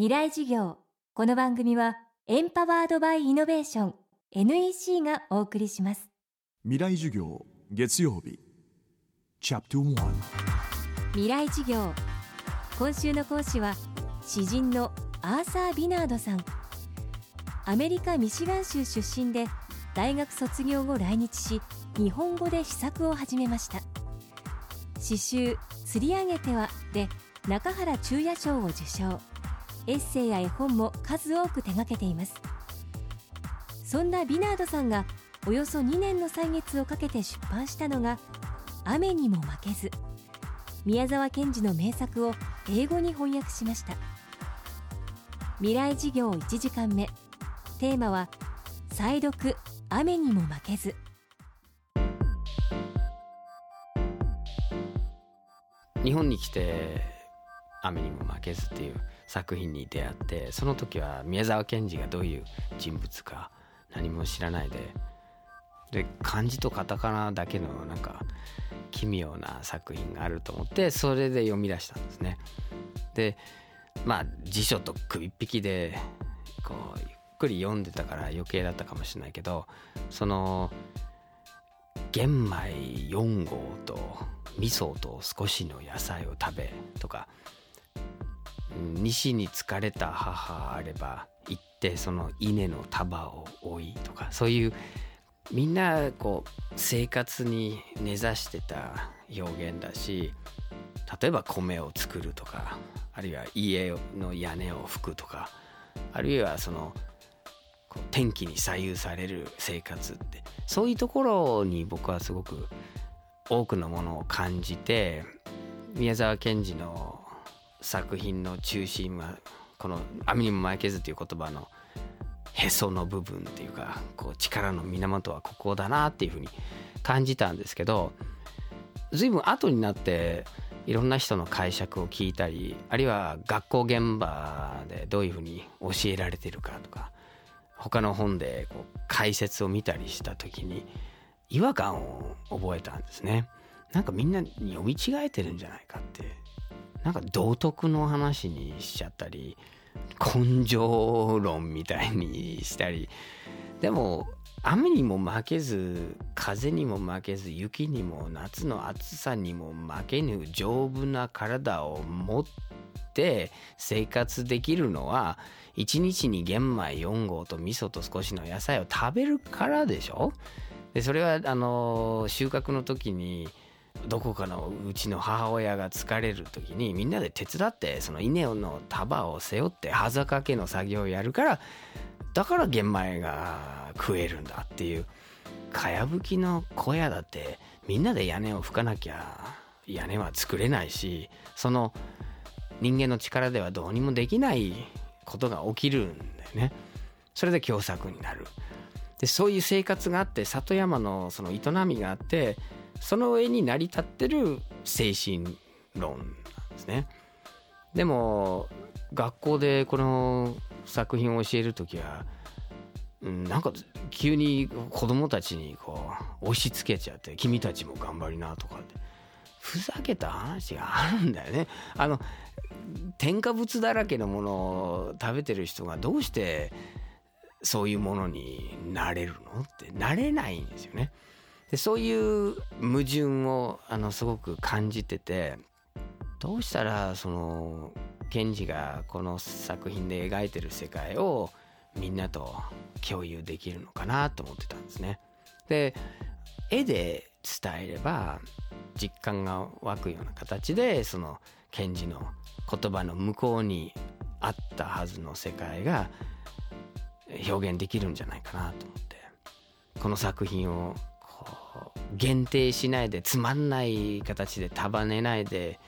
未来事業。この番組はエンパワードバイイノベーション NEC がお送りします。未来授業月曜日。チャプト1未来事業。今週の講師は詩人のアーサー・ビナードさん。アメリカ・ミシガン州出身で大学卒業後来日し日本語で詩作を始めました。詩集「釣り上げては」で中原中也賞を受賞エッセイや絵本も数多く手掛けています。そんなビナードさんがおよそ2年の歳月をかけて出版したのが「雨にも負けず」宮沢賢治の名作を英語に翻訳しました。未来事業1時間目。テーマは「再読雨にも負けず」日本に来て雨にも負けずっていう。作品に出会ってその時は宮沢賢治がどういう人物か何も知らないでで漢字とカタカナだけのなんか奇妙な作品があると思ってそれで読み出したんですね。でまあ辞書と首っ引きでこうゆっくり読んでたから余計だったかもしれないけどその玄米4合と味噌と少しの野菜を食べとか西に疲れた母あれば行ってその稲の束を追いとかそういうみんなこう生活に根ざしてた表現だし例えば米を作るとかあるいは家の屋根を拭くとかあるいはその天気に左右される生活ってそういうところに僕はすごく多くのものを感じて宮沢賢治の作品の中心はこの「網にも負けず」という言葉のへその部分っていうかこう力の源はここだなっていうふうに感じたんですけど随分後になっていろんな人の解釈を聞いたりあるいは学校現場でどういうふうに教えられてるかとか他の本でこう解説を見たりした時に違和感を覚えたんですね。なんかみんな読み違えてるんじゃないかってなんか道徳の話にしちゃったり根性論みたいにしたりでも雨にも負けず風にも負けず雪にも夏の暑さにも負けぬ丈夫な体を持って生活できるのは一日に玄米4合と味噌と少しの野菜を食べるからでしょ？でそれはあの収穫の時にどこかのうちの母親が疲れる時にみんなで手伝ってその稲の束を背負って葉かけの作業をやるからだから玄米が食えるんだっていうかやぶきの小屋だってみんなで屋根を拭かなきゃ屋根は作れないしその人間の力ではどうにもできないことが起きるんだよね。それで凶作になる。でそういう生活があって里山のその営みがあってその上に成り立ってる精神論なんですね。でも学校でこの作品を教える時は、なんか急に子供たちにこう押し付けちゃって「君たちも頑張りな」とかってふざけた話があるんだよね。あの添加物だらけのものを食べてる人がどうしてそういうものになれるのってなれないんですよね。でそういう矛盾をあのすごく感じててどうしたらその賢治がこの作品で描いてる世界をみんなと共有できるのかなと思ってたんですね。で絵で伝えれば実感が湧くような形でその賢治の言葉の向こうにあったはずの世界が表現できるんじゃないかなと思ってこの作品を限定しないでつまんない形で束ねないで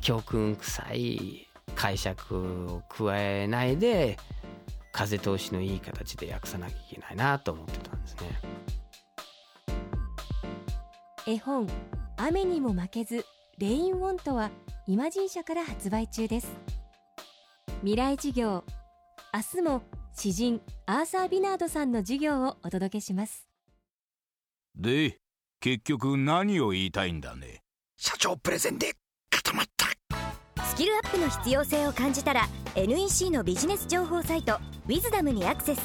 教訓臭い解釈を加えないで風通しのいい形で訳さなきゃいけないなと思ってたんですね。絵本雨にも負けずレインウォントはイマジン社から発売中です。未来授業明日も詩人アーサー・ビナードさんの授業をお届けします。で結局何を言いたいんだね。社長プレゼンで固まった。スキルアップの必要性を感じたら NEC のビジネス情報サイト「ウィズダムにアクセス。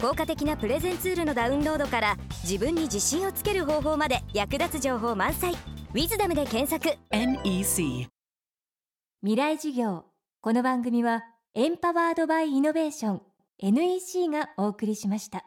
効果的なプレゼンツールのダウンロードから自分に自信をつける方法まで役立つ情報満載「ウィズダムで検索。NEC 未来授業。この番組はエンパワードバイイノベーション NEC がお送りしました